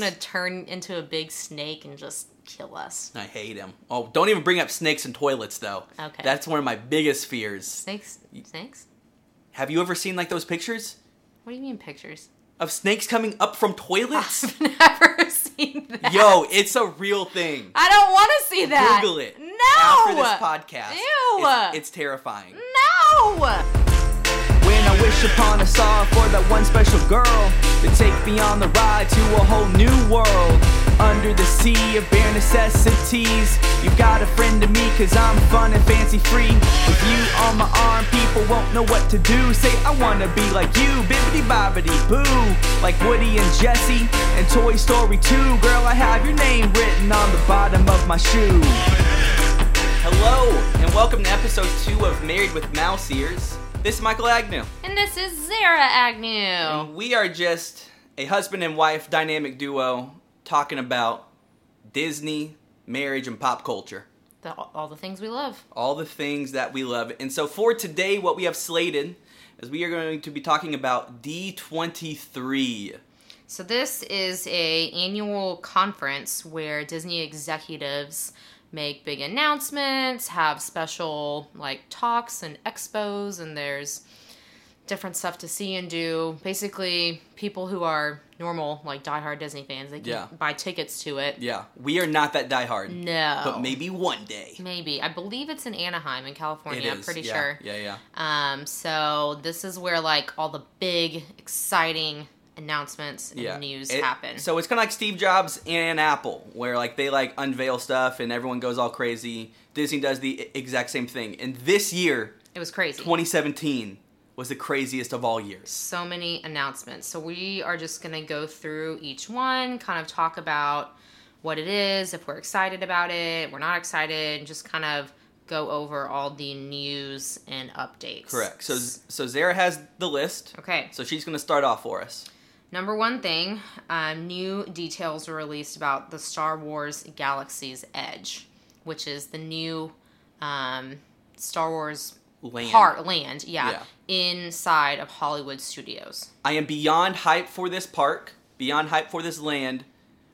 gonna turn into a big snake and just kill us. I hate him. Oh, don't even bring up snakes and toilets though. Okay. That's one of my biggest fears. Snakes? Snakes? Have you ever seen like those pictures What do you mean pictures? of snakes coming up from toilets? I've never seen that. Yo, it's a real thing. I don't want to see that. Google it. No. After this podcast. Ew. It's, it's terrifying. No. Wish upon a star for that one special girl to take me on the ride to a whole new world. Under the sea of bare necessities, you got a friend to me cause I'm fun and fancy free. With you on my arm, people won't know what to do. Say, I wanna be like you, bibbity bobbity boo. Like Woody and Jesse and Toy Story 2. Girl, I have your name written on the bottom of my shoe. Hello, and welcome to episode two of Married with Mouse Ears. This is Michael Agnew. And this is Zara Agnew. And we are just a husband and wife dynamic duo talking about Disney, marriage, and pop culture. The, all the things we love. All the things that we love. And so for today, what we have slated is we are going to be talking about D23. So this is a annual conference where Disney executives make big announcements, have special like talks and expos, and there's different stuff to see and do. Basically, people who are normal, like diehard Disney fans, they can Yeah. buy tickets to it. Yeah, we are not that diehard. No, But maybe one day. maybe I believe it's in Anaheim in California. I'm pretty yeah, sure. Yeah, yeah. Um, so this is where like all the big, exciting announcements and yeah. news It- happen. So it's kind of like Steve Jobs and Apple, where like they like unveil stuff and everyone goes all crazy. Disney does the exact same thing. And this year, it was crazy. 2017, was the craziest of all years. so many announcements. So we are just going to go through each one, kind of talk about what it is, if we're excited about it, we're not excited, and just kind of go over all the news and updates. Correct. So so Zara has the list. Okay. So she's gonna start off for us. Number one thing, um, new details were released about the Star Wars Galaxy's Edge, which is the new um, Star Wars Land. part land, yeah, Yeah. inside of Hollywood Studios. I am beyond hype for this park, beyond hype for this land,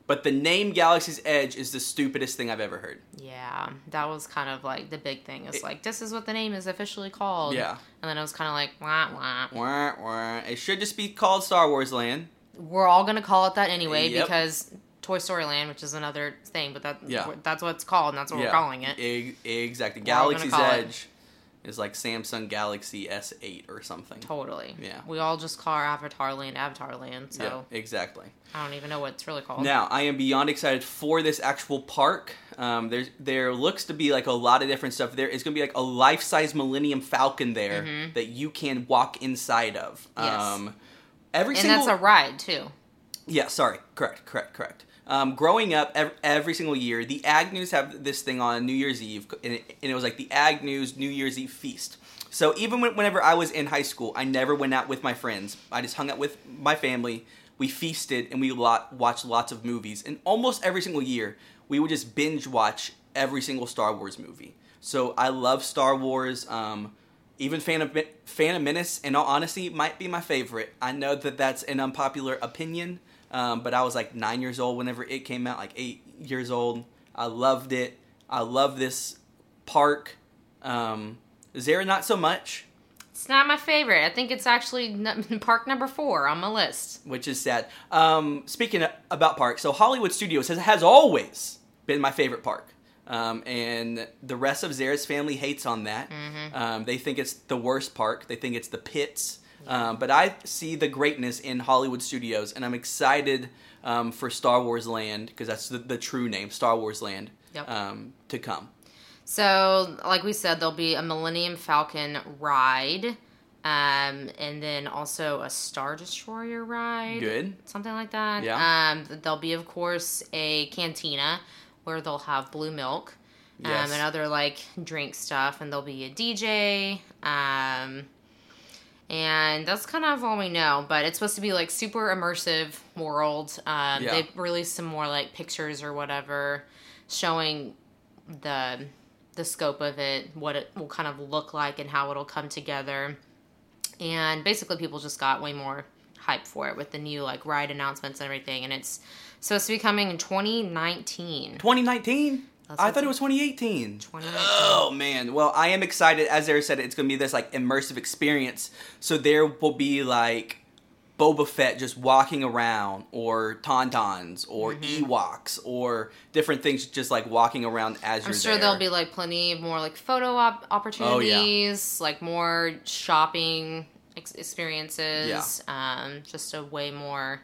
but the name Galaxy's Edge is the stupidest thing I've ever heard. Yeah, that was kind of like the big thing. It's like this is what the name is officially called. Yeah. and then it was kind of like wah wah. Wah, wah. It should just be called Star Wars Land. We're all gonna call it that anyway Yep. because Toy Story Land, which is another thing, but that Yeah. that's what it's called, and that's what yeah. we're calling it. E- exactly. Galaxy's call it- Edge is like Samsung Galaxy S8 or something. Totally. Yeah. We all just call our Avatar Land Avatar Land, so Yeah, exactly. I don't even know what it's really called. Now, I am beyond excited for this actual park. Um, there's there looks to be like a lot of different stuff. There is going to be like a life size Millennium Falcon there that you can walk inside of. Mm-hmm. Yes. Um, every and single that's a ride too. yeah, sorry, correct, correct, correct. Um, growing up, ev- every single year, the Agnews have this thing on New Year's Eve, and it, and it was like the Agnews New Year's Eve feast. So even when, whenever I was in high school, I never went out with my friends. I just hung out with my family. We feasted and we lot, watched lots of movies. And almost every single year, we would just binge watch every single Star Wars movie. So I love Star Wars. Um, even Phantom, Phantom Menace, in all honesty, might be my favorite. I know that that's an unpopular opinion, um, but I was like nine years old whenever it came out, like eight years old. I loved it. I love this park. Um, Zara, not so much, It's not my favorite. I think it's actually park number four on my list. which is sad. Um, speaking about parks, so Hollywood Studios has, has always been my favorite park. Um, and the rest of Zara's family hates on that. Um, they think it's the worst park. They think it's the pits. Um, but I see the greatness in Hollywood Studios, and I'm excited um, for Star Wars Land because that's the, the true name, Star Wars Land, Yep. um, to come. So, like we said, there'll be a Millennium Falcon ride, um, and then also a Star Destroyer ride. Good. Something like that. Yeah. Um, there'll be, of course, a cantina where they'll have blue milk um, Yes. and other like drink stuff, and there'll be a DJ. And that's kind of all we know, but it's supposed to be like super immersive world. Um, Yeah. They've released some more like pictures or whatever showing the the scope of it, what it will kind of look like, and how it'll come together. And basically, people just got way more hype for it with the new like ride announcements and everything. And it's supposed to be coming in 2019. 2019. That's I thought it was 2018. 2019. Oh man. Well, I am excited. As Eric said, it's gonna be this like immersive experience. So there will be like Boba Fett just walking around, or Tauntauns, or Ewoks, or different things just like walking around as I'm you're sure there. there'll be like plenty of more like photo op- opportunities, like more shopping ex- experiences. Um, just a way more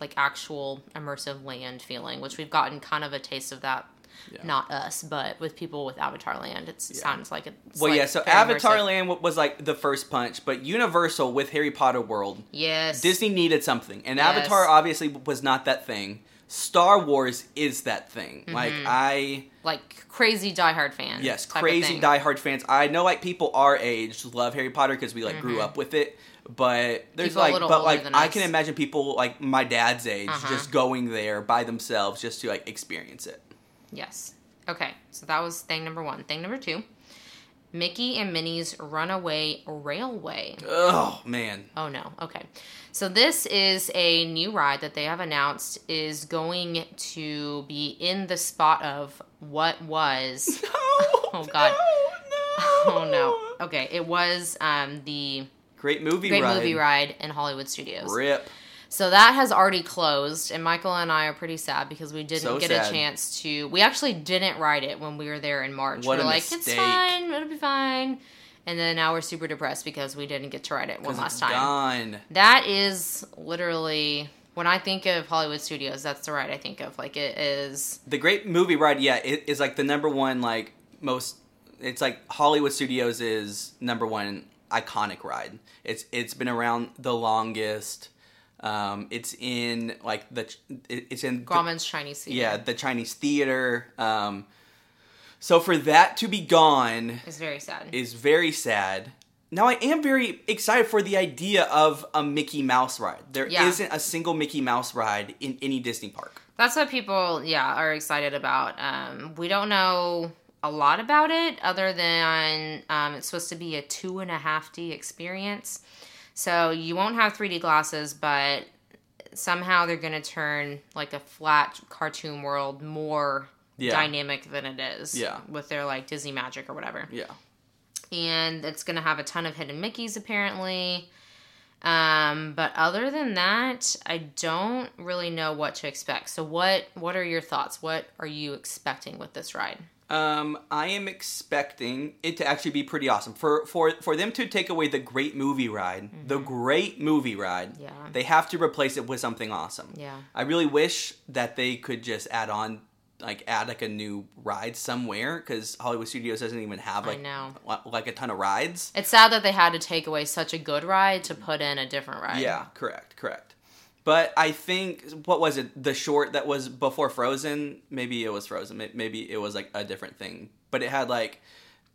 like actual immersive land feeling, which we've gotten kind of a taste of that. Yeah. Not us, but with people with Avatar Land, it sounds like it's. Well, like yeah. So Avatar immersive. Land was like the first punch, but Universal with Harry Potter World, Yes. Disney needed something, and Yes. Avatar obviously was not that thing. Star Wars is that thing. Like Mm-hmm. I. like crazy diehard fans. Yes, crazy diehard fans. I know like people our age love Harry Potter because we like grew up with it. But there's Mm-hmm. People like, but like I us. can imagine people like my dad's age Uh-huh. just going there by themselves just to like experience it. Yes. Okay, so that was thing number one. Thing number two Mickey and Minnie's Runaway Railway. Oh man, Oh no, okay. So this is a new ride that they have announced is going to be in the spot of what was. oh God. no, Oh no. Okay, it was um, the Great movie Great ride. Movie Ride in Hollywood Studios. Rip. So that has already closed, and Michael and I are pretty sad because we didn't So get sad. a chance to. We actually didn't ride it when we were there in March. What we a like, it's mistake. fine, it'll be fine. And then now we're super depressed because we didn't get to ride it one last it's time. Gone. That is literally when I think of Hollywood Studios. That's the ride I think of. Like it is. The Great Movie Ride, yeah, it is like the number one like most. It's like Hollywood Studios is number one iconic ride. It's it's been around the longest. Um, it's in like the it- it's in the- Chinese Theater. yeah the Chinese theater. Um, so for that to be gone is very sad. is very sad. Now I am very excited for the idea of a Mickey Mouse ride. There Yeah. not a single Mickey Mouse ride in any Disney park. That's what people, yeah, are excited about. Um, we don't know a lot about it other than um, it's supposed to be a two and a half D experience. So you won't have 3D glasses, but somehow they're going to turn like a flat cartoon world more Yeah. dynamic than it is. Yeah. With their like Disney magic or whatever Yeah. and it's going to have a ton of hidden Mickeys apparently. Um, but other than that, I don't really know what to expect. So what what are your thoughts? What are you expecting with this ride? Um, I am expecting it to actually be pretty awesome. For for for them to take away the great movie ride, the great movie ride, Mm-hmm. Yeah. they have to replace it with something awesome. Yeah. I really wish that they could just add on like add like a new ride somewhere because Hollywood Studios doesn't even have like know. like a ton of rides. It's sad that they had to take away such a good ride to put in a different ride. Yeah, correct, correct. But I think what was it? The short that was before Frozen. Maybe it was Frozen. Maybe it was like a different thing. But it had like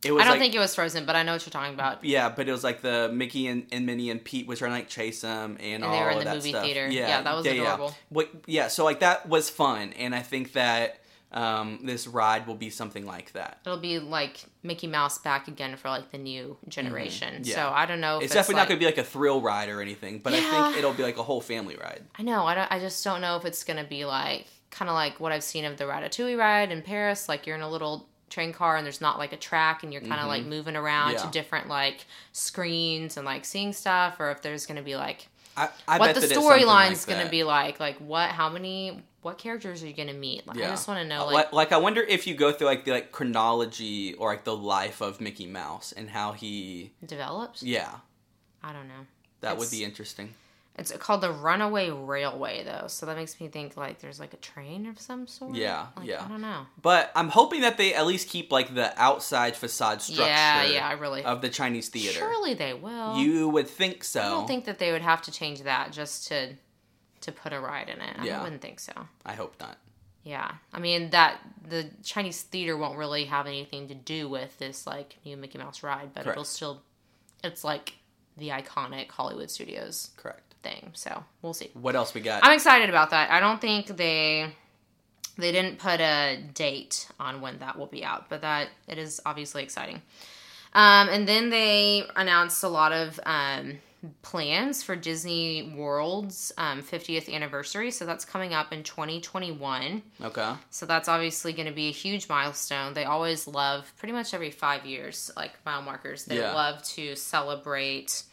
it was. I don't like, think it was Frozen, but I know what you're talking about. Yeah, but it was like the Mickey and, and Minnie and Pete was trying to like chase them and, And all they were in of the that movie stuff. theater. Yeah, Yeah, that was yeah, adorable. Yeah. What, yeah, so like that was fun, and I think that um, this ride will be something like that. It'll be like Mickey Mouse back again for like the new generation. Mm-hmm. Yeah. So I don't know if It's, it's, definitely like, not going to be like a thrill ride or anything, but I think it'll be like a whole family ride. I know. I, don't, I just don't know if it's going to be like kind of like what I've seen of the Ratatouille ride in Paris. Like you're in a little train car and there's not like a track and you're kind of like moving around Mm-hmm. Yeah. to different like screens and like seeing stuff, or if there's going to be like I, I what the storyline's like going to be like. Like what? How many? What characters are you going to meet? Like, I just want to know Uh, like. like, like I wonder if you go through like the like chronology or like the life of Mickey Mouse and how he develops. yeah I don't know. that would be interesting. It's called the Runaway Railway though, so that makes me think like there's like a train of some sort. Yeah, Like, yeah. I don't know. But I'm hoping that they at least keep like the outside facade structure Yeah, yeah. I really. of the Chinese theater. Surely they will. You would think so. I don't think that they would have to change that just to to put a ride in it. I Yeah. wouldn't think so. I hope not. Yeah, I mean that the Chinese theater won't really have anything to do with this like new Mickey Mouse ride, but Correct. it'll still, it's like the iconic Hollywood Studios Correct. thing. So we'll see. What else we got? I'm excited about that. I don't think they they didn't put a date on when that will be out, but that it is obviously exciting. Um, and then they announced a lot of um, plans for Disney World's um, 50th anniversary. So that's coming up in 2021. Okay. So that's obviously going to be a huge milestone. They always love, pretty much every five years, like mile markers, they Yeah. love to celebrate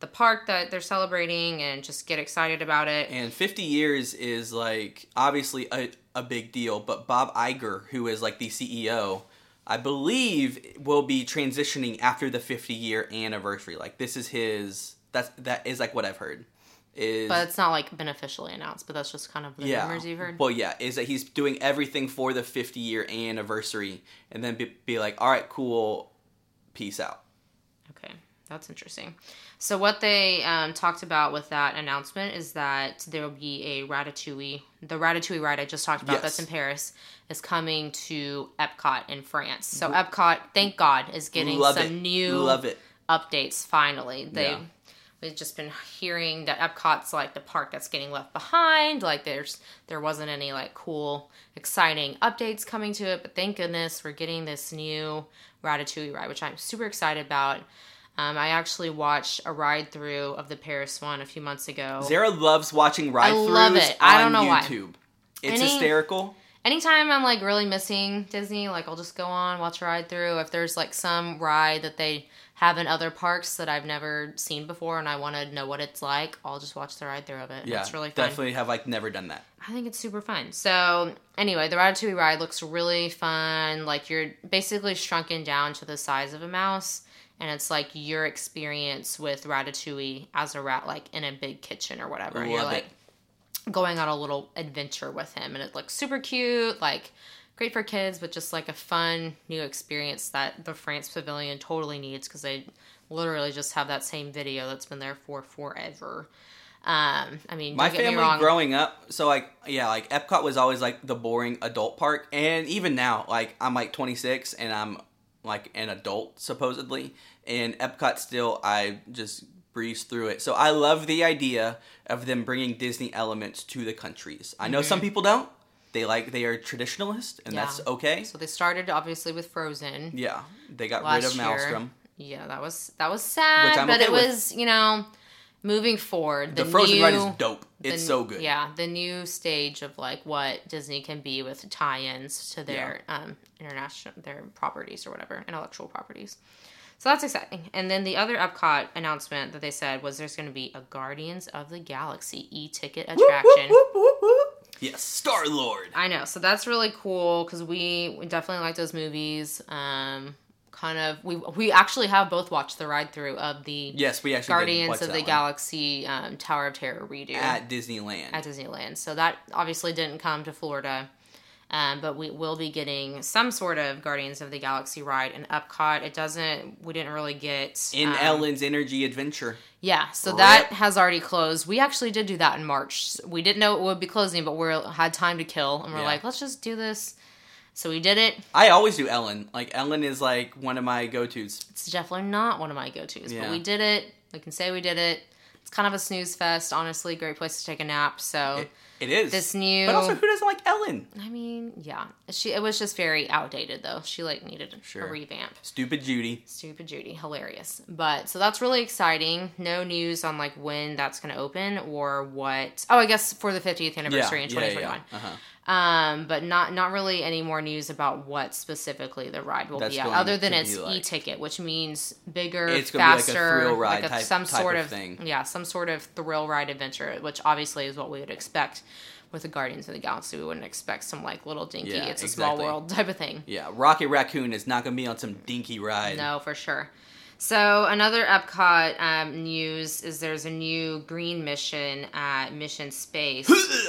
the park that they're celebrating and just get excited about it. And 50 years is like obviously a, a big deal, but Bob Iger, who is like the CEO, I believe will be transitioning after the 50 year anniversary. Like this is his that's that is like what I've heard. Is but it's not like been officially announced, but that's just kind of the yeah. rumors you've heard. Well, yeah, is that he's doing everything for the 50 year anniversary and then be, be like, "All right, cool. Peace out." Okay, that's interesting. So what they um, talked about with that announcement is that there will be a Ratatouille. The Ratatouille ride I just talked about Yes. that's in Paris is coming to Epcot in France. So Epcot, thank God, is getting Love some it. new Love it. updates finally. They Yeah. We've just been hearing that Epcot's like the park that's getting left behind. Like there's there wasn't any like cool, exciting updates coming to it, but thank goodness we're getting this new Ratatouille ride, which I'm super excited about. Um, I actually watched a ride through of the Paris one a few months ago. Zara loves watching ride throughs love it. I don't on know why. YouTube. It's Any- hysterical. anytime I'm like really missing Disney, like I'll just go on, watch a ride through. If there's like some ride that they have in other parks that I've never seen before and I want to know what it's like, I'll just watch the ride through of it. Yeah, it's really fun. definitely have like never done that. I think it's super fun. So anyway, the Ratatouille ride looks really fun. Like you're basically shrunken down to the size of a mouse. And it's like your experience with Ratatouille as a rat, like in a big kitchen or whatever. and you're Love like, it. going on a little adventure with him and it looks super cute like great for kids but just like a fun new experience that the france pavilion totally needs because they literally just have that same video that's been there for forever um i mean My me family wrong growing up, so like yeah, like Epcot was always like the boring adult park, and even now, like I'm like 26 and I'm like an adult supposedly, and Epcot still I just breeze through it. So I love the idea of them bringing Disney elements to the countries. I know some people don't. They like they are traditionalist, and. Yeah. that's okay. so they started obviously with frozen Yeah, they got rid of year. Maelstrom. yeah that was that was sad but okay it with. was you know moving forward The, the, Frozen new, ride is dope. It's n- so good. Yeah, the new stage of like what Disney can be with tie-ins to their um, international their properties or whatever intellectual properties. So that's exciting. And then the other Epcot announcement that they said was there's going to be a Guardians of the Galaxy e-ticket attraction. Yes, Star Lord. I know. So that's really cool because we, we definitely like those movies. Um, kind of we we actually have both watched the ride through of the Yes, we actually Guardians of the one. Galaxy um, Tower of Terror redo at Disneyland. at Disneyland. So that obviously didn't come to Florida. Um, but we will be getting some sort of Guardians of the Galaxy ride in Epcot. It doesn't. We didn't really get in um, Ellen's Energy Adventure. Yeah, so Rip. that has already closed. We actually did do that in March. We didn't know it would be closing, but we had time to kill, and we're Yeah. like, let's just do this. So we did it. I always do Ellen. Like Ellen is like one of my go tos. It's definitely not one of my go-tos, Yeah. but we did it. We can say we did it. It's kind of a snooze fest, honestly. Great place to take a nap. So It, it is. this new, but also, who doesn't like Ellen? I mean, yeah, she. It was just very outdated, though. She like needed Sure. a revamp. Stupid Judy. Stupid Judy, hilarious. But so that's really exciting. No news on like when that's going to open or what. Oh, I guess for the 50th anniversary in yeah, yeah, 2021. yeah. Uh-huh. Um, but not not really any more news about what specifically the ride will That's be at, other than its like- e-ticket, which means bigger, It's be like a faster, thrill ride like a- type- some type sort of thing. Yeah, some sort of thrill ride adventure, which obviously is what we would expect with the Guardians of the Galaxy. We wouldn't expect some like little dinky, Yeah, it's a small world type of thing. Yeah, Rocket Raccoon is not gonna be on some dinky ride. No, for sure. So another Epcot um, news is there's a new green mission at Mission Space,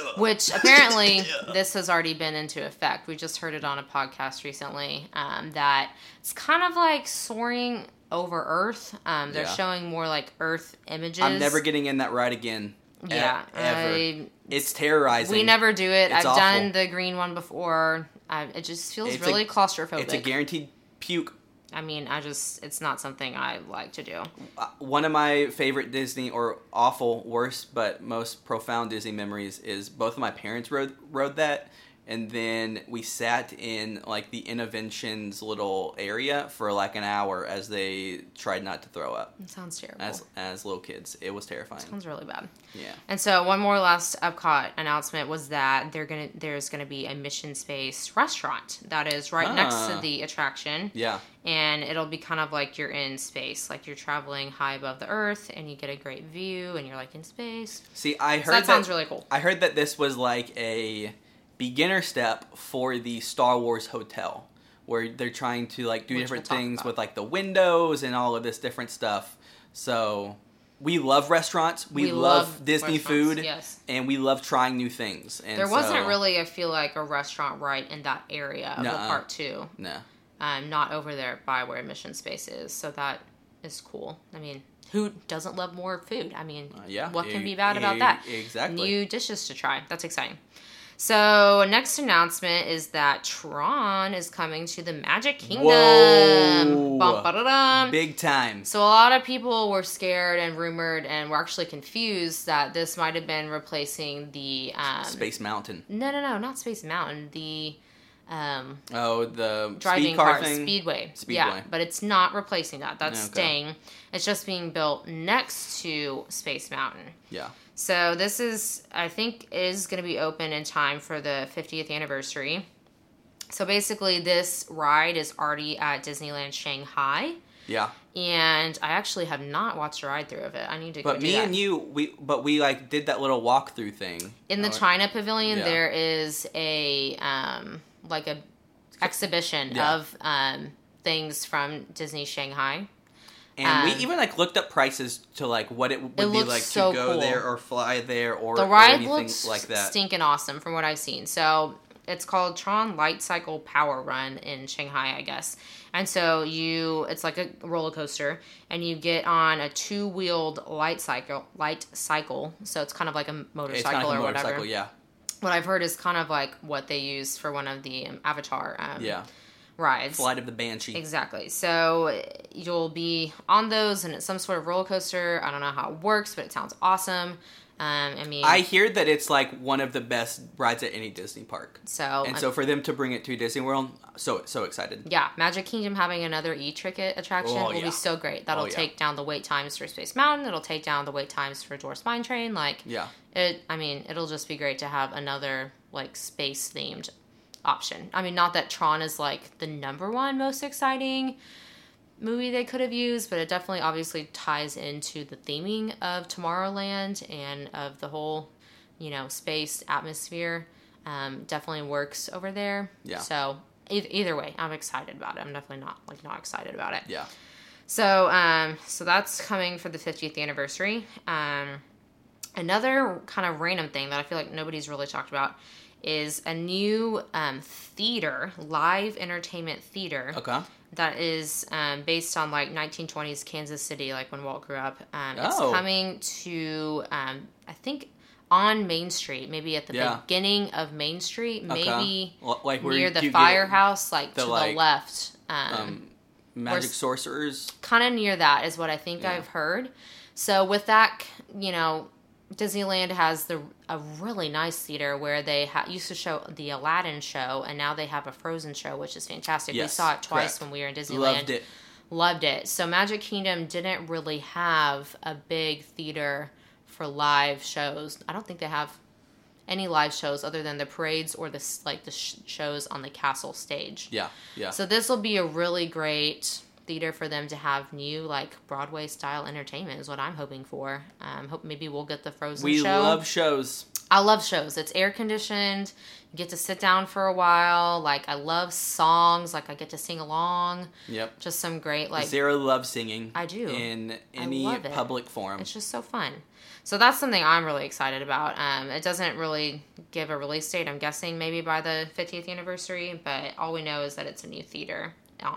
which apparently this has already been into effect. We just heard it on a podcast recently um, that it's kind of like soaring over Earth. Um, they're Yeah. showing more like Earth images. I'm never getting in that ride again. E- Yeah, ever. I- it's terrorizing. we never do it. It's I've done the green one before. I, it just feels It's a- really claustrophobic. It's a guaranteed puke. I mean, I just it's not something I like to do. Uh, One of my favorite Disney or awful, worst but most profound Disney memories is both of my parents rode rode that, and then we sat in like the interventions little area for like an hour as they tried not to throw up It sounds terrible. as as little kids. It was terrifying. sounds really bad. Yeah. And so one more last Epcot announcement was that they're gonna there's gonna be a mission space restaurant that is right next Ah. to the attraction. Yeah. And it'll be kind of like you're in space, like you're traveling high above the earth and you get a great view and you're like in space. See, I So heard that sounds really cool. I heard that this was like a beginner step for the Star Wars hotel, where they're trying to like do Which different things about. with like the windows and all of this different stuff. So we love restaurants. We, We love, love Disney food. yes. And we love trying new things. And There wasn't so- really, I feel like, a restaurant right in that area of the Nuh-uh. part two. no. Um, not over there by where mission space is. So that is cool. I mean, who doesn't love more food? I mean, Uh, yeah, what can e- be bad about e- that? exactly. New dishes to try. That's exciting. So, next announcement is that Tron is coming to the Magic Kingdom. Whoa. Big time. So, a lot of people were scared and rumored and were actually confused that this might have been replacing the. Um, Space Mountain. No, no, no, not Space Mountain. The. Um, Oh, the driving speed car car thing. speedway. Speedway. Yeah, but it's not replacing that. That's Okay. staying. It's just being built next to Space Mountain. Yeah. So this is, I think, is going to be open in time for the 50th anniversary. So basically, this ride is already at Disneyland Shanghai, Yeah. and I actually have not watched a ride through of it. I need to. go But me and you, we but we like did that little walkthrough thing in the Uh, China Pavilion, yeah. there is a um like a exhibition Yeah. of um things from Disney Shanghai. And Um, we even like looked up prices to like what it would It be like so to go cool. there or fly there or, The or ride anything looks like that. stinking awesome from what I've seen. So it's called Tron Light Cycle Power Run in Shanghai, I guess. And so you, it's like a roller coaster, and you get on a two wheeled light cycle. Light cycle. So it's kind of like a It's motorcycle kind of like a or whatever. yeah, What I've heard is kind of like what they use for one of the um, Avatar um, yeah. rides. Flight of the Banshee. Exactly. So you'll be on those, and it's some sort of roller coaster. I don't know how it works, but it sounds awesome. Um, I mean, I hear that it's like one of the best rides at any Disney park, so and so for them to bring it to Disney World, so so excited. yeah, Magic Kingdom having another e-ticket attraction Oh, will yeah. be so great. That'll Oh, yeah. take down the wait times for Space Mountain. It'll take down the wait times for Dwarf's Mine Train. Like Yeah, it, I mean, it'll just be great to have another like space themed option. I mean, not that Tron is like the number one most exciting movie they could have used, but it definitely obviously ties into the theming of Tomorrowland and of the whole, you know, space atmosphere. Um, definitely works over there. Yeah. So e- either way, I'm excited about it. I'm definitely not like not excited about it. yeah. So, um, so that's coming for the 50th anniversary. Um, another kind of random thing that I feel like nobody's really talked about is a new um, theater, live entertainment theater Okay. That is um, based on like 1920s Kansas City, like when Walt grew up. Um, It's Oh. coming to, um, I think, on Main Street, maybe at the Yeah. beginning of Main Street, maybe L- like near the firehouse, like the, to like, the left. Um, Um, magic sorcerers. kind of near that is what I think Yeah. I've heard. So with that, you know, Disneyland has the a really nice theater where they ha- used to show the Aladdin show, and now they have a Frozen show, which is fantastic. we saw it twice correct. when we were in Disneyland. Loved it. Loved it. So Magic Kingdom didn't really have a big theater for live shows. I don't think they have any live shows other than the parades or the like the sh- shows on the castle stage. Yeah, yeah. So this will be a really great theater for them to have new like Broadway style entertainment is what I'm hoping for. Um, hope maybe we'll get the Frozen Show. we show. love shows. I love shows. It's air conditioned. You get to sit down for a while. Like I love songs. Like I get to sing along. Yep. Just some great like Zara loves singing. I do. in any love it. public forum. It's just so fun. So that's something I'm really excited about. Um, it doesn't really give a release date. I'm guessing maybe by the 50th anniversary, but all we know is that it's a new theater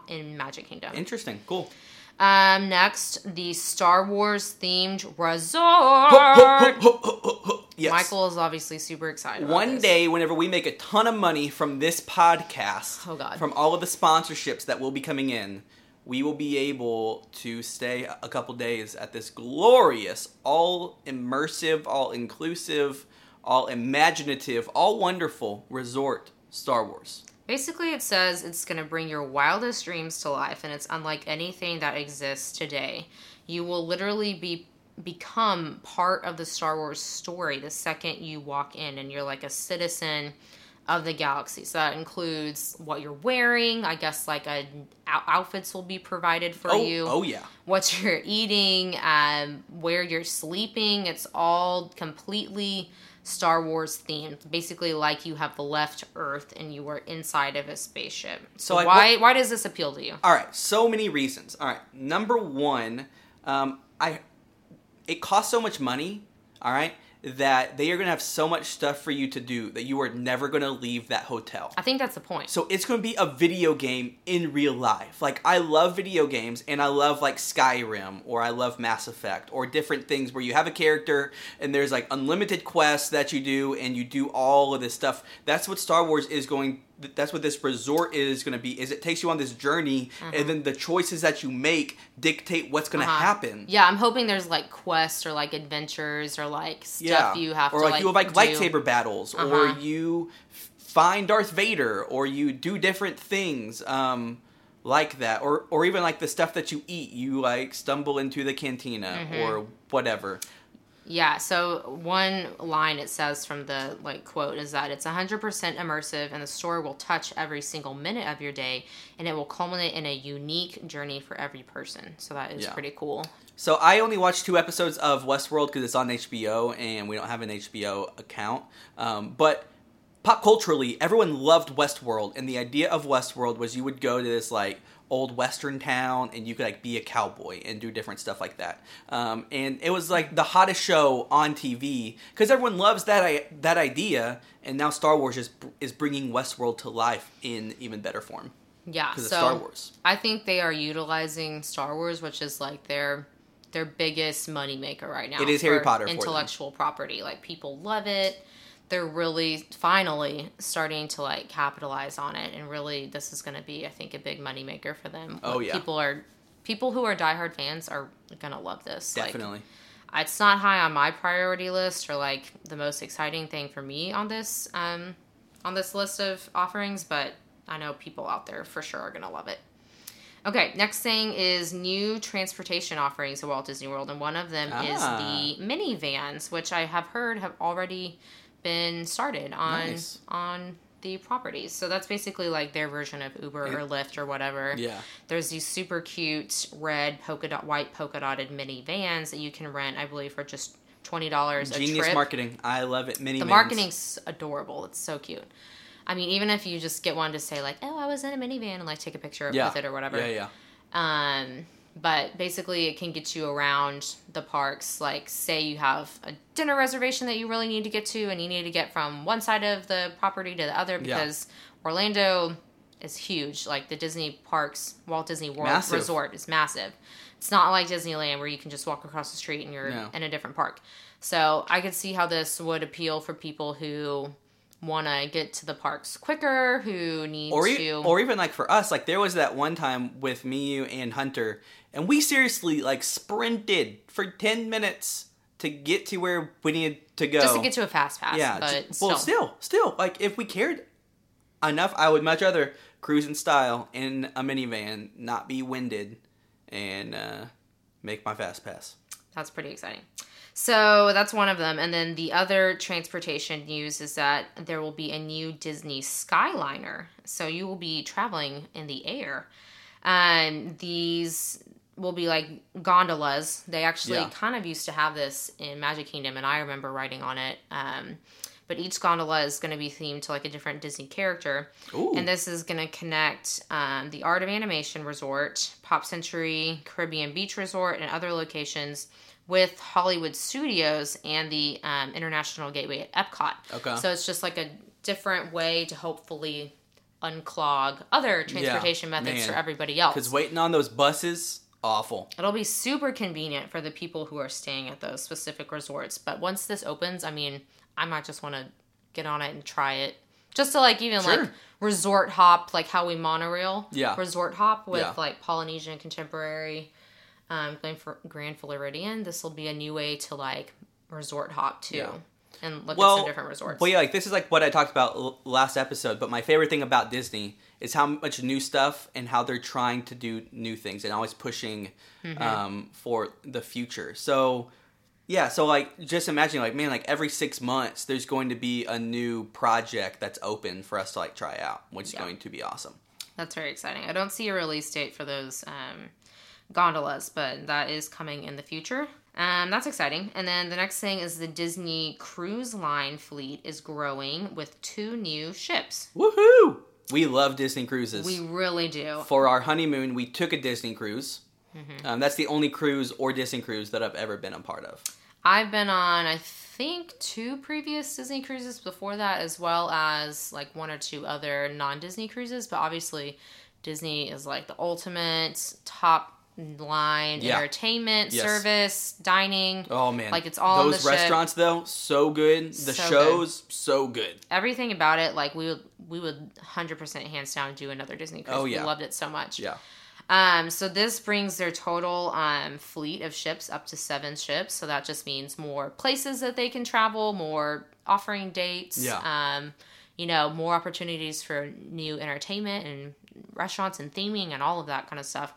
in Magic Kingdom. Interesting. Cool. Um, next, the Star Wars themed resort. yes. Michael is obviously super excited. One day, whenever we make a ton of money from this podcast, Oh, God. from all of the sponsorships that will be coming in, we will be able to stay a couple days at this glorious, all immersive, all inclusive, all imaginative, all wonderful resort Star Wars? Basically, it says it's going to bring your wildest dreams to life, and it's unlike anything that exists today. You will literally be become part of the Star Wars story the second you walk in, and you're like a citizen of the galaxy. So that includes what you're wearing. I guess like a outfits will be provided for Oh, you. oh yeah. What you're eating, um, where you're sleeping. It's all completely Star Wars themed. Basically, like you have left Earth and you were inside of a spaceship. So, So, like, why why does this appeal to you? All right, so many reasons. All right, number one, um, I it costs so much money. All right, that they are gonna have so much stuff for you to do that you are never gonna leave that hotel. I think that's the point. So it's going to be a video game in real life. Like I love video games and I love like Skyrim or I love Mass Effect or different things where you have a character and there's like unlimited quests that you do and you do all of this stuff. That's what Star Wars is going that's what this resort is going to be is it takes you on this journey and then the choices that you make dictate what's going to Uh-huh. happen. Yeah, I'm hoping there's like quests or like adventures or like stuff you have or to like, like you have like do. lightsaber battles, or Uh-huh. you find Darth Vader, or you do different things um, like that, or or even like the stuff that you eat. You like stumble into the cantina Mm-hmm. or whatever. Yeah, so one line it says from the like quote is that it's 100% immersive and the story will touch every single minute of your day and it will culminate in a unique journey for every person. So that is Yeah. pretty cool. So I only watched two episodes of Westworld because it's on HBO and we don't have an HBO account. Um, but pop culturally, everyone loved Westworld, and the idea of Westworld was you would go to this like old western town and you could like be a cowboy and do different stuff like that. Um, and it was like the hottest show on TV because everyone loves that I- that idea. And now Star Wars is is bringing Westworld to life in even better form Yeah, so Star Wars. I think they are utilizing Star Wars, which is like their their biggest moneymaker right now. It is Harry Potter intellectual property. Like people love it. They're really finally starting to like capitalize on it, and really this is going to be, I think, a big moneymaker for them. Oh, Like, yeah. people are people who are diehard fans are gonna love this. Like, Definitely. it's not high on my priority list or like the most exciting thing for me on this um, on this list of offerings, but I know people out there for sure are gonna love it. Okay, next thing is new transportation offerings at Walt Disney World, and one of them Ah. is the minivans, which I have heard have already been started on Nice. on the properties. So that's basically like their version of Uber or Lyft or whatever. Yeah. There's these super cute red polka dot white polka dotted minivans that you can rent, I believe, for just twenty dollars a Genius trip. marketing. I love it. Mini The marketing's adorable. It's so cute. I mean, even if you just get one to say like, "Oh, I was in a minivan," and like take a picture yeah. with it or whatever. Yeah, yeah. Um, but basically, it can get you around the parks. Like, say you have a dinner reservation that you really need to get to, and you need to get from one side of the property to the other Yeah. because Orlando is huge. Like the Disney parks, Walt Disney World Massive. Resort is massive. It's not like Disneyland where you can just walk across the street and you're No. in a different park. So I could see how this would appeal for people who want to get to the parks quicker, who need or, to. or even like for us like there was that one time with me you and hunter and we seriously like sprinted for 10 minutes to get to where we needed to go just to get to a fast pass. yeah but ju- still. well still still like if we cared enough i would much rather cruise in style in a minivan not be winded and uh, make my fast pass That's pretty exciting. So that's one of them. And then the other transportation news is that there will be a new Disney Skyliner. So you will be traveling in the air. And these will be like gondolas. They actually Yeah. kind of used to have this in Magic Kingdom, and I remember writing on it. Um, but each gondola is going to be themed to like a different Disney character. Ooh. And this is going to connect um, the Art of Animation Resort, Pop Century, Caribbean Beach Resort, and other locations with Hollywood Studios and the um, International Gateway at Epcot. Okay. So it's just like a different way to hopefully unclog other transportation methods man. for everybody else. because waiting on those buses awful It'll be super convenient for the people who are staying at those specific resorts. But once this opens, I mean, I might just want to get on it and try it. Just to like even Sure. like resort hop, like how we monorail. Yeah. Resort hop with Yeah. like Polynesian contemporary, um, Grand, Grand Floridian. This will be a new way to like resort hop too. Yeah. and look well, at some different resorts. Well, yeah, like this is like what I talked about l- last episode. But my favorite thing about Disney is how much new stuff and how they're trying to do new things and always pushing Mm-hmm. um, for the future. So yeah, so like just imagine like man, like every six months there's going to be a new project that's open for us to like try out, which is going to be awesome. That's very exciting. I don't see a release date for those um, gondolas, but that is coming in the future. Um, that's exciting. And then the next thing is the Disney Cruise Line fleet is growing with two new ships. Woohoo! We love Disney cruises. We really do. for our honeymoon, we took a Disney cruise. Mm-hmm. Um, that's the only cruise or Disney cruise that I've ever been a part of. I've been on, I think, two previous Disney cruises before that, as well as like one or two other non Disney cruises. But obviously, Disney is like the ultimate top line Yeah. entertainment, Yes. service, dining. Oh man, Like, it's all those the ship. restaurants though, so good. The So shows, so good. Everything about it, like we would, we would hundred percent hands down do another Disney cruise. Oh, yeah. we loved it so much. Yeah, Um, so this brings their total um, fleet of ships up to seven ships. So that just means more places that they can travel, more offering dates. Yeah. Um, you know, more opportunities for new entertainment and restaurants and theming and all of that kind of stuff.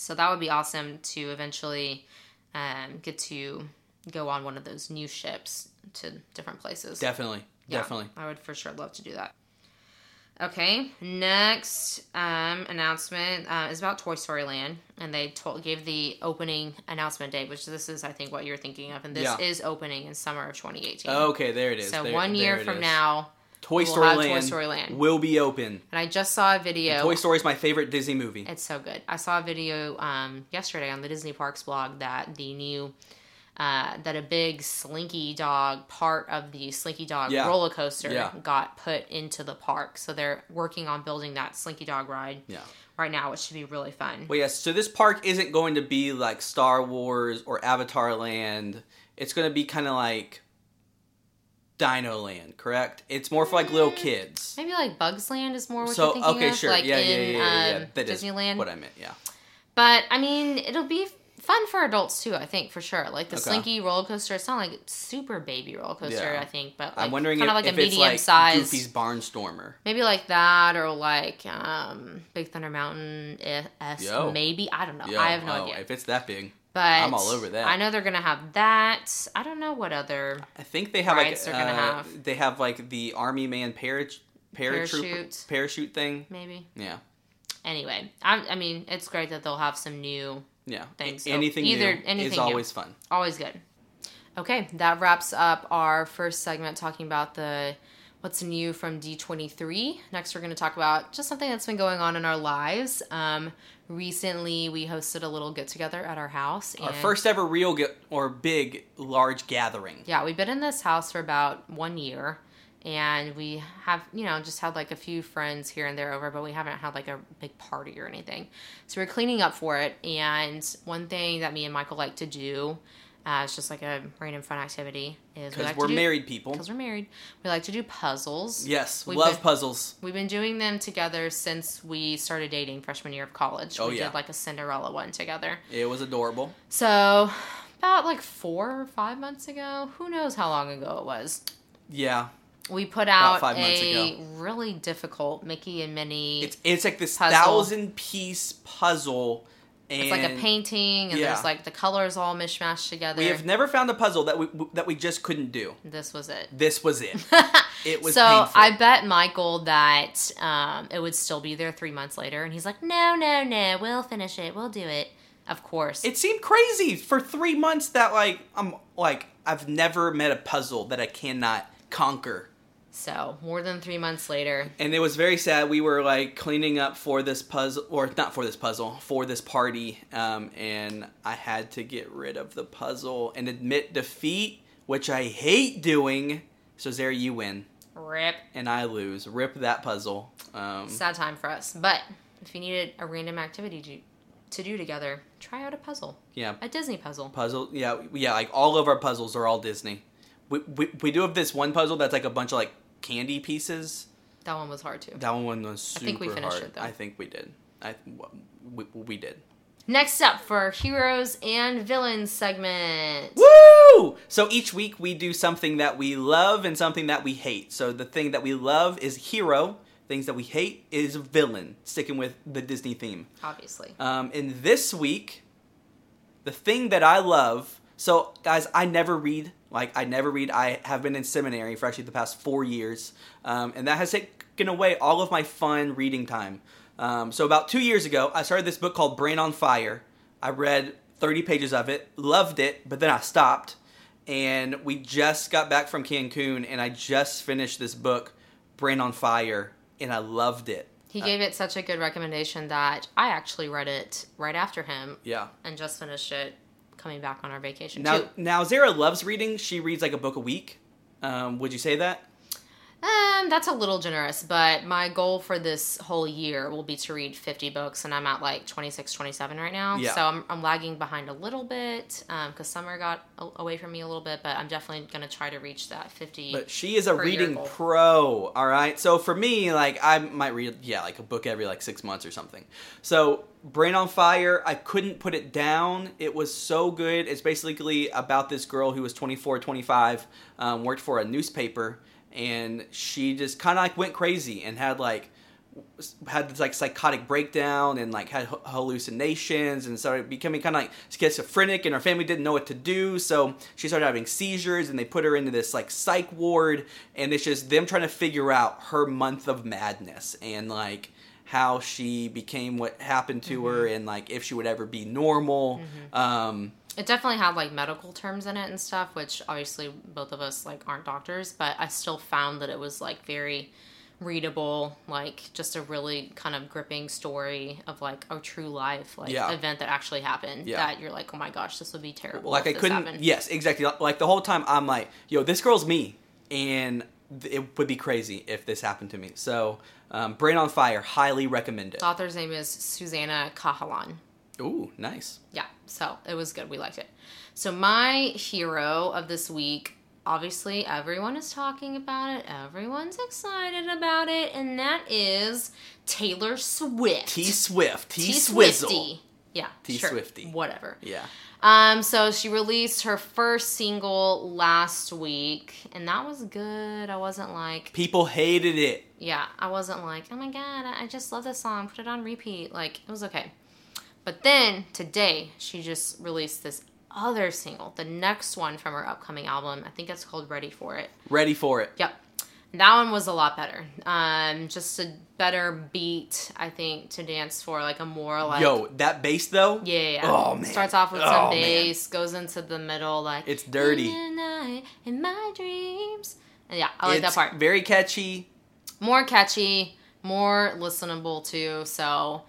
So that would be awesome to eventually um, get to go on one of those new ships to different places. definitely, Yeah, definitely. I would for sure love to do that. Okay, next um, announcement uh, is about Toy Story Land, and they told, gave the opening announcement date, which this is, I think, what you're thinking of, and this Yeah. is opening in summer of 2018. Okay, there it is. so There- one year from is. now, Toy Story have Toy Land Story Land. will be open. and I just saw a video. Toy Story is my favorite Disney movie. It's so good. I saw a video um, yesterday on the Disney Parks blog that the new uh, that a big Slinky Dog part of the Slinky Dog Yeah. roller coaster Yeah. got put into the park. So they're working on building that Slinky Dog ride Yeah. right now, which should be really fun. Well, yes. So this park isn't going to be like Star Wars or Avatar Land. It's going to be kind of like Dino Land, correct? It's more for like little kids. Maybe like Bugs Land is more what So you're thinking okay, of, sure, like yeah, in yeah, yeah, yeah, um, That is Disneyland. what I meant. Yeah. But I mean, it'll be fun for adults too. I think for sure. Like the Okay. Slinky roller coaster, it's not like super baby roller coaster. Yeah. I think, but like I'm wondering kind if, of like a medium like size. Goofy's Barnstormer. Maybe like that, or like um, Big Thunder Mountain S. Yo. Maybe I don't know. Yo, I have no oh, idea. If it's that big, But I'm all over that. I know they're gonna have that. I don't know what other I think they have like they're gonna uh, have. they have like the Army Man parach- paratroop Parachute. parachute thing. maybe. Yeah, Anyway, I, I mean, it's great that they'll have some new, yeah. Things. So anything either- new anything is new. always fun. always good. Okay, that wraps up our first segment talking about the what's new from D23. Next, we're going to talk about just something that's been going on in our lives. Um, recently, we hosted a little get together at our house. Our first ever real ge- or big large gathering. Yeah, we've been in this house for about one year, and we have, you know, just had like a few friends here and there over, but we haven't had like a big party or anything. So we're cleaning up for it, and one thing that me and Michael like to do, uh, it's just like a random fun activity, is we Because like we're to do, married people. Because we're married, we like to do puzzles. Yes, We've love been- puzzles. We've been doing them together since we started dating freshman year of college. Oh, we yeah. did like a Cinderella one together. It was adorable. So about like four or five months ago, who knows how long ago it was. Yeah, We put out five months a ago. really difficult Mickey and Minnie. it's it's like this Puzzle. thousand piece puzzle, and It's like a painting, and Yeah. there's like the colors all mishmashed together. We have never found a puzzle that we that we just couldn't do. this was it. This was it. It was so painful. I bet Michael that um, it would still be there three months later, and he's like, "No, no, no, we'll finish it. We'll do it." Of course. It seemed crazy for three months that like I'm like I've never met a puzzle that I cannot conquer. So more than three months later, And it was very sad. We were like cleaning up for this puzzle, or not for this puzzle, for this party, um, and I had to get rid of the puzzle and admit defeat, which I hate doing. So there you win, rip. and I lose. Rip that puzzle. Um, Sad time for us. But if you needed a random activity to, to do together, try out a puzzle, yeah, a Disney puzzle. puzzle. Yeah, yeah. Like all of our puzzles are all Disney. We, we, we do have this one puzzle that's like a bunch of like candy pieces. That one was hard too. That one was super I think we finished hard. it, though. I think we did. I we, we did. Next up for heroes and villains segment. Woo! Woo! So each week we do something that we love and something that we hate. So the thing that we love is hero. Things that we hate is villain. Sticking with the Disney theme. Obviously. Um, and this week, the thing that I love. So guys, I never read. Like I never read. I have been in seminary for actually the past four years, um, and that has taken away all of my fun reading time. Um, so about two years ago, I started this book called Brain on Fire. I read 30 pages of it, loved it, but then I stopped. And we just got back from Cancun, and I just finished this book, Brain on Fire, and I loved it. He gave it such a good recommendation that I actually read it right after him Yeah. and just finished it coming back on our vacation Now, too. now Zara loves reading. She reads like a book a week. Um, would you say that? Um, that's a little generous, but my goal for this whole year will be to read 50 books, and I'm at like 26, 27 right now. Yeah. So I'm, I'm lagging behind a little bit because summer got a- away from me a little bit, but I'm definitely going to try to reach that 50. But she is a reading pro. All right. So for me, like I might read, yeah, like a book every like six months or something. So Brain on Fire, I couldn't put it down. It was so good. It's basically about this girl who was 24, 25, um, worked for a newspaper, and she just kind of like went crazy and had like had this like psychotic breakdown and like had hallucinations and started becoming kind of like schizophrenic and her family didn't know what to do. So she started having seizures and they put her into this like psych ward and it's just them trying to figure out her month of madness and like how she became what happened to her and like if she would ever be normal. Um It definitely had like medical terms in it and stuff, which obviously both of us like aren't doctors, but I still found that it was like very readable, like just a really kind of gripping story of like a true life like Yeah. event that actually happened. Yeah. That you're like, oh my gosh, this would be terrible. like I couldn't. happened. Yes, exactly. Like the whole time, I'm like, "Yo, this girl's me," and it would be crazy if this happened to me. So, um, Brain on Fire, highly recommend it. The author's name is Susannah Cahalan. Ooh, nice. Yeah, so it was good. We liked it. So my hero of this week, obviously everyone is talking about it. Everyone's excited about it, and that is Taylor Swift. T Swift, T Swizzle. Yeah, T sure. Swifty. Whatever. Yeah. Um, so she released her first single last week, and that was good. I wasn't like, People hated it. yeah, I wasn't like, oh my god, I just love this song. Put it on repeat. Like it was okay. But then today she just released this other single, the next one from her upcoming album. I think it's called Ready for It. Ready for it. Yep. That one was a lot better. Um, just a better beat, I think, to dance for, like a more like Yo, that bass though. yeah, yeah, yeah. Oh, man. Starts off with Oh, some man. bass, goes into the middle, like It's dirty. In the night, in my dreams. And yeah, I like that part. Very catchy. More catchy, more listenable too. So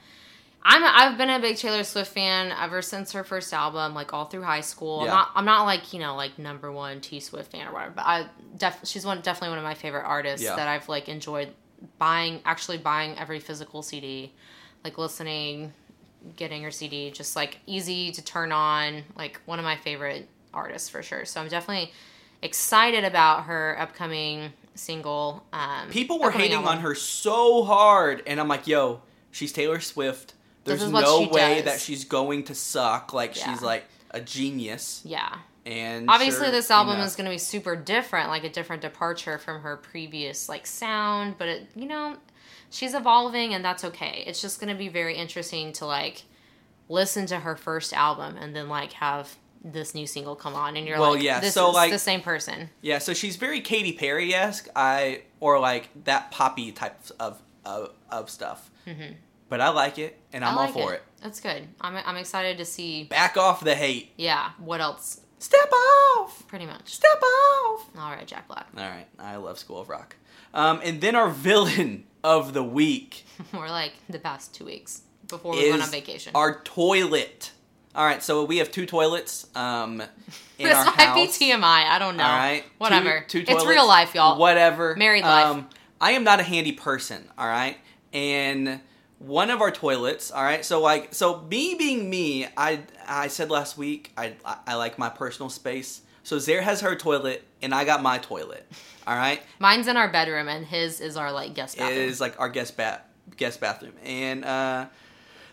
I'm I've been a big Taylor Swift fan ever since her first album, like all through high school. I'm Yeah. not I'm not like you know like number one T Swift fan or whatever, but I def she's one definitely one of my favorite artists Yeah. that I've like enjoyed buying actually buying every physical CD, like listening, getting her CD, just like easy to turn on, like one of my favorite artists for sure. So I'm definitely excited about her upcoming single. Um, People were hating album. on her so hard, and I'm like, yo, she's Taylor Swift. There's no way does. that she's going to suck. Like Yeah. she's like a genius. Yeah. And Obviously, sure this album enough- is going to be super different, like a different departure from her previous like sound. But it, you know, she's evolving, and that's okay. It's just going to be very interesting to like listen to her first album and then like have this new single come on, and you're Well, like, yeah, this so, is like- the same person. Yeah, so she's very Katy Perry esque, I or like that poppy type of of, of stuff. Mm-hmm. But I like it, and I'm like all for it. That's good. I'm I'm excited to see. Back off the hate. Yeah, what else? Step off. Pretty much. Step off. All right, Jack Black. All right, I love School of Rock. Um, and then our villain of the week More like the past two weeks before we went on vacation. our toilet. All right, so we have two toilets um, in this our might house. be TMI. I don't know. All right, Whatever. Two, it's toilets, real life, y'all. Whatever. Married life. Um, I am not a handy person. All right, and one of our toilets. All right, so like, so me being me, I I said last week I I, I like my personal space. So Zara has her toilet, and I got my toilet. All right, Mine's in our bedroom, and his is our like guest it bathroom. is like our guest bath guest bathroom, and uh,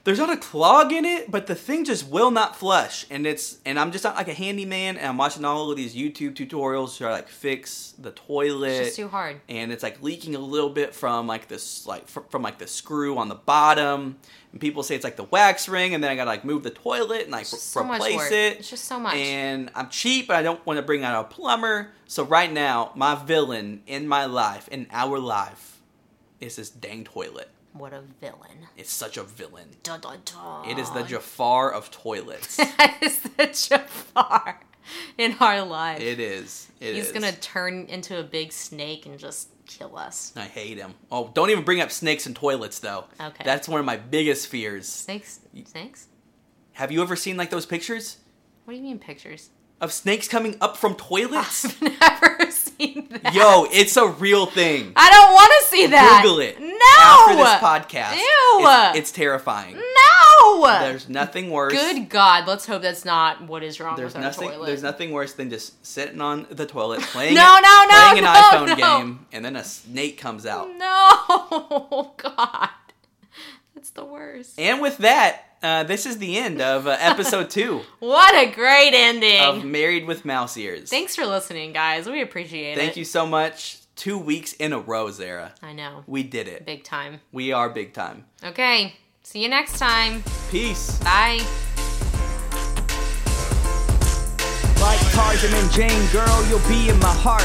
there's not a clog in it, but the thing just will not flush. And it's and I'm just not like a handyman, and I'm watching all of these YouTube tutorials to like fix the toilet. It's just too hard. and it's like leaking a little bit from like this like fr- from like the screw on the bottom and people say it's like the wax ring and then i gotta like move the toilet and like re- so replace it It's just so much. and i'm cheap but i don't want to bring out a plumber so right now my villain in my life in our life is this dang toilet What a villain. it's such a villain Dun, dun, dun. it is the jafar of toilets That is the Jafar in our life. it is It He's is. gonna turn into a big snake and just kill us. i hate him oh don't even bring up snakes and toilets though Okay. that's one of my biggest fears Snakes? Snakes? have you ever seen like those pictures What do you mean pictures? Of snakes coming up from toilets. I've never seen that. Yo, it's a real thing. I don't want to see that. Google it. No. After this podcast. Ew. It's, it's terrifying. No. There's nothing worse. Good God. Let's hope that's not what is wrong There's with our nothing. toilet. There's nothing worse than just sitting on the toilet playing. No, no, no, Playing an no, iPhone no. game, and then a snake comes out. No. God. That's the worst. And with that, uh, this is the end of uh, episode two What a great ending. of Married with Mouse Ears. Thanks for listening, guys. We appreciate it. Thank you so much. Two weeks in a row, Zara. I know. We did it. Big time. We are big time. Okay. See you next time. Peace. Bye. Like Tarzan and Jane, girl, you'll be in my heart.